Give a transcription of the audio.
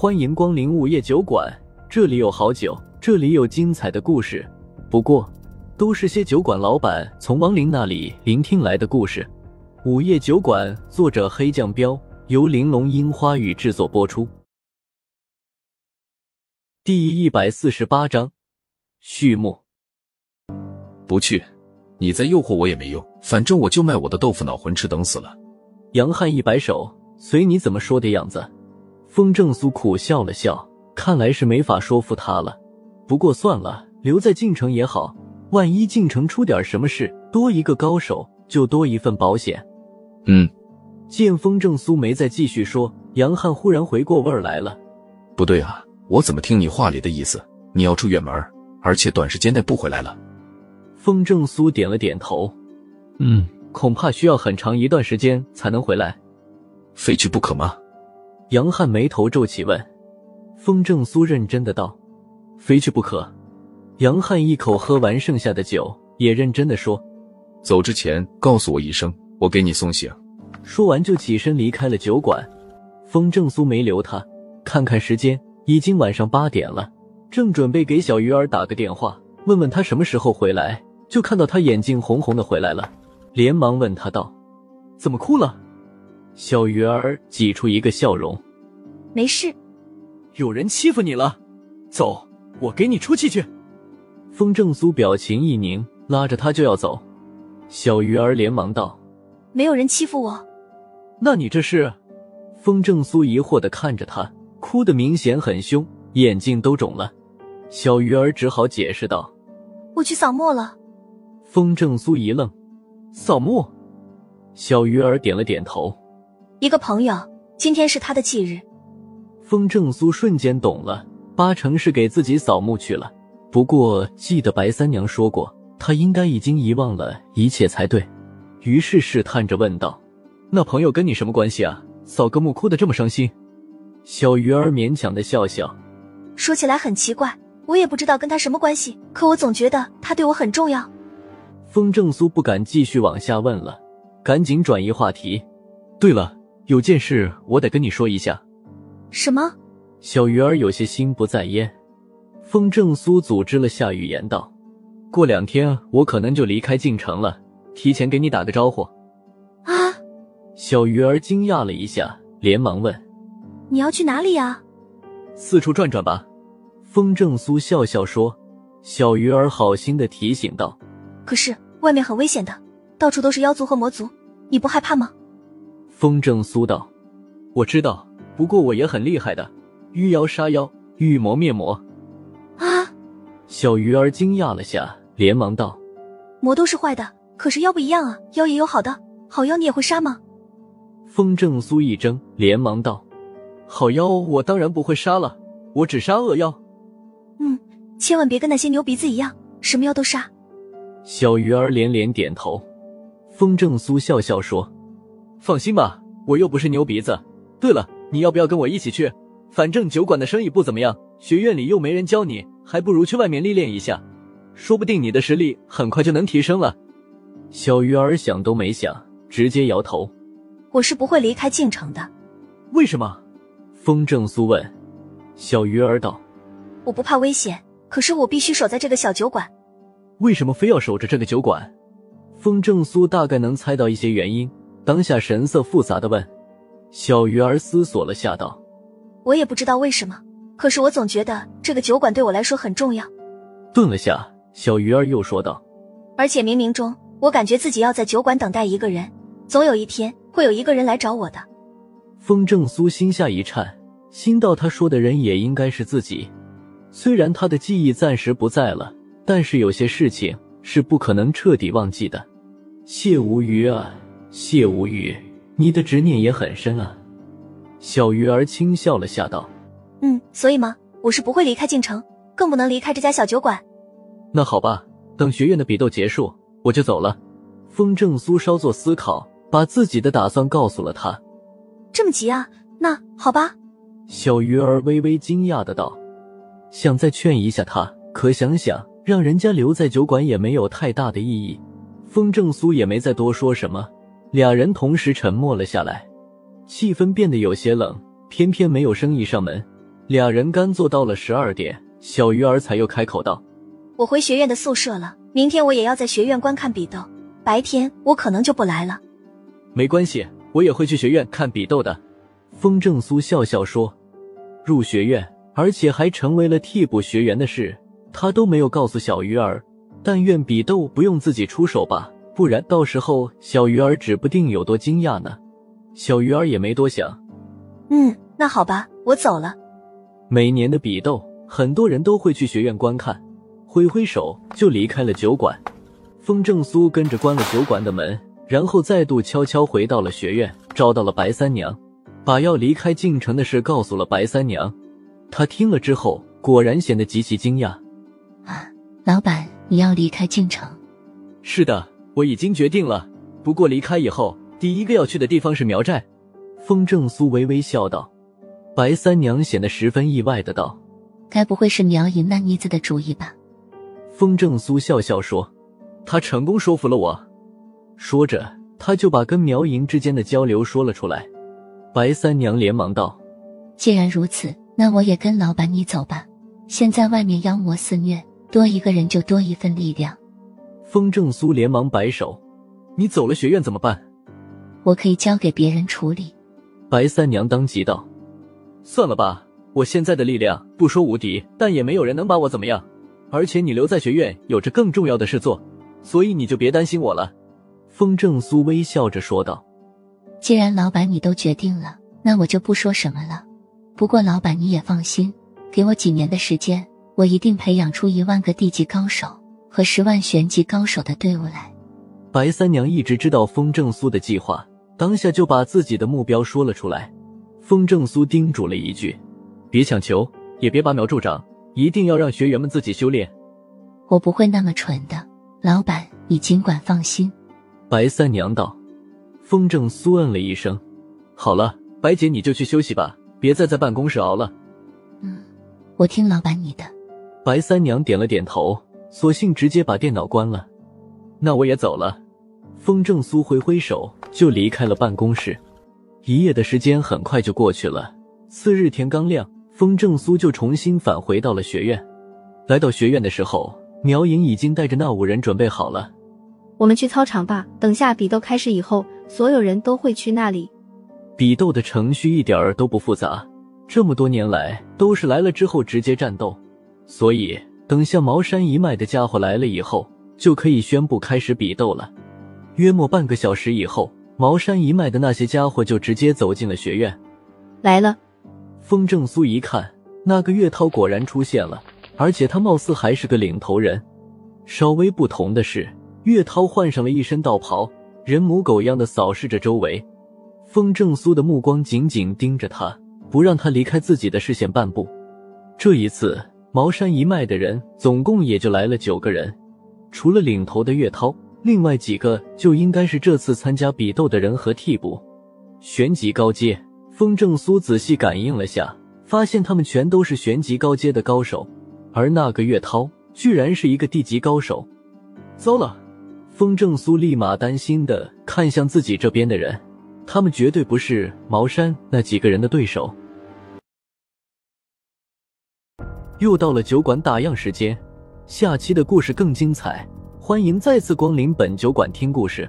欢迎光临午夜酒馆，这里有好酒，这里有精彩的故事。不过，都是些酒馆老板从亡灵那里聆听来的故事。午夜酒馆，作者黑酱标，由玲珑樱花雨制作播出。第一百四十八章序幕。不去，你再诱惑我也没用，反正我就卖我的豆腐脑混吃等死了。杨汉一摆手，随你怎么说的样子。风正苏苦笑了笑，看来是没法说服他了。不过算了，留在晋城也好，万一晋城出点什么事，多一个高手就多一份保险。嗯，见风正苏没再继续说，杨汉忽然回过味儿来了。不对啊，我怎么听你话里的意思？你要出远门，而且短时间内不回来了？风正苏点了点头，嗯，恐怕需要很长一段时间才能回来。非去不可吗？杨汉眉头皱起，问：“风正苏认真的道，非去不可。”杨汉一口喝完剩下的酒，也认真的说：“走之前告诉我一声，我给你送行。”说完就起身离开了酒馆。风正苏没留他，看看时间，已经晚上八点了，正准备给小鱼儿打个电话，问问他什么时候回来，就看到他眼睛红红的回来了，连忙问他道：“怎么哭了？”小鱼儿挤出一个笑容，没事。有人欺负你了，走，我给你出气去。风正苏表情一凝，拉着他就要走。小鱼儿连忙道：“没有人欺负我。”那你这是？风正苏疑惑的看着他，哭的明显很凶，眼睛都肿了。小鱼儿只好解释道：“我去扫墓了。”风正苏一愣：“扫墓？”小鱼儿点了点头。一个朋友，今天是他的忌日。风正苏瞬间懂了，八成是给自己扫墓去了。不过记得白三娘说过，他应该已经遗忘了一切才对。于是试探着问道：“那朋友跟你什么关系啊？扫个墓哭得这么伤心？”小鱼儿勉强的笑笑，说起来很奇怪，我也不知道跟他什么关系，可我总觉得他对我很重要。风正苏不敢继续往下问了，赶紧转移话题。对了。有件事我得跟你说一下。什么？小鱼儿有些心不在焉。风正苏组织了下语言道：“过两天我可能就离开晋城了，提前给你打个招呼。”啊！小鱼儿惊讶了一下，连忙问：“你要去哪里呀？”四处转转吧。风正苏笑笑说。小鱼儿好心的提醒道：“可是外面很危险的，到处都是妖族和魔族，你不害怕吗？”风正苏道：“我知道，不过我也很厉害的，遇妖杀妖，遇魔灭魔。”啊！小鱼儿惊讶了下，连忙道：“魔都是坏的，可是妖不一样啊，妖也有好的，好妖你也会杀吗？”风正苏一怔，连忙道：“好妖我当然不会杀了，我只杀恶妖。”嗯，千万别跟那些牛鼻子一样，什么妖都杀。小鱼儿连连点头。风正苏笑笑说。放心吧，我又不是牛鼻子。对了，你要不要跟我一起去？反正酒馆的生意不怎么样，学院里又没人教你，还不如去外面历练一下，说不定你的实力很快就能提升了。小鱼儿想都没想，直接摇头：“我是不会离开京城的。”为什么？风正苏问。小鱼儿道：“我不怕危险，可是我必须守在这个小酒馆。”为什么非要守着这个酒馆？风正苏大概能猜到一些原因。当下神色复杂的问，小鱼儿思索了下道：“我也不知道为什么，可是我总觉得这个酒馆对我来说很重要。”顿了下，小鱼儿又说道：“而且冥冥中，我感觉自己要在酒馆等待一个人，总有一天会有一个人来找我的。”风正苏心下一颤，心道他说的人也应该是自己。虽然他的记忆暂时不在了，但是有些事情是不可能彻底忘记的。谢无鱼啊！谢无语，你的执念也很深啊。小鱼儿轻笑了下，道：“嗯，所以嘛？我是不会离开京城，更不能离开这家小酒馆。”那好吧，等学院的比斗结束，我就走了。风正苏稍作思考，把自己的打算告诉了他。这么急啊？那好吧。小鱼儿微微惊讶的道：“想再劝一下他，可想想让人家留在酒馆也没有太大的意义。”风正苏也没再多说什么。俩人同时沉默了下来，气氛变得有些冷。偏偏没有生意上门，俩人干坐到了十二点，小鱼儿才又开口道：“我回学院的宿舍了，明天我也要在学院观看比斗，白天我可能就不来了。”没关系，我也会去学院看比斗的。风正苏笑笑说：“入学院，而且还成为了替补学员的事，他都没有告诉小鱼儿。但愿比斗不用自己出手吧，不然到时候小鱼儿指不定有多惊讶呢。”小鱼儿也没多想，嗯，那好吧，我走了。每年的比斗，很多人都会去学院观看，挥挥手就离开了酒馆。风正苏跟着关了酒馆的门，然后再度悄悄回到了学院，找到了白三娘，把要离开晋城的事告诉了白三娘。她听了之后，果然显得极其惊讶。啊，老板，你要离开晋城？是的，我已经决定了。不过离开以后，第一个要去的地方是苗寨。风正苏微微笑道。白三娘显得十分意外的道：“该不会是苗银那妮子的主意吧？”风正苏笑笑说：“他成功说服了我。”说着，他就把跟苗莹之间的交流说了出来。白三娘连忙道：“既然如此，那我也跟老板你走吧。现在外面妖魔肆虐，多一个人就多一份力量。”风正苏连忙摆手：“你走了学院怎么办？我可以交给别人处理。”白三娘当即道。算了吧，我现在的力量不说无敌，但也没有人能把我怎么样。而且你留在学院有着更重要的事做，所以你就别担心我了。”风正苏微笑着说道。“既然老板你都决定了，那我就不说什么了。不过老板你也放心，给我几年的时间，我一定培养出一万个地级高手和十万玄级高手的队伍来。”白三娘一直知道风正苏的计划，当下就把自己的目标说了出来。风正苏叮嘱了一句：“别强求，也别拔苗助长，一定要让学员们自己修炼。”我不会那么蠢的，老板，你尽管放心。”白三娘道。风正苏嗯了一声：“好了，白姐你就去休息吧，别再在办公室熬了。”“嗯，我听老板你的。”白三娘点了点头，索性直接把电脑关了。“那我也走了。”风正苏挥挥手就离开了办公室。一夜的时间很快就过去了。次日天刚亮，风正苏就重新返回到了学院。来到学院的时候，苗莹已经带着那五人准备好了。我们去操场吧，等下比斗开始以后，所有人都会去那里。比斗的程序一点儿都不复杂，这么多年来都是来了之后直接战斗，所以等下茅山一脉的家伙来了以后，就可以宣布开始比斗了。约莫半个小时以后。茅山一脉的那些家伙就直接走进了学院，来了。风正苏一看，那个岳涛果然出现了，而且他貌似还是个领头人。稍微不同的是，岳涛换上了一身道袍，人模狗样的扫视着周围。风正苏的目光紧紧盯着他，不让他离开自己的视线半步。这一次，茅山一脉的人总共也就来了九个人，除了领头的岳涛。另外几个就应该是这次参加比斗的人和替补，玄级高阶。风正苏仔细感应了下，发现他们全都是玄级高阶的高手，而那个岳涛居然是一个地级高手。糟了！风正苏立马担心的看向自己这边的人，他们绝对不是茅山那几个人的对手。又到了酒馆打烊时间，下期的故事更精彩。欢迎再次光临本酒馆听故事。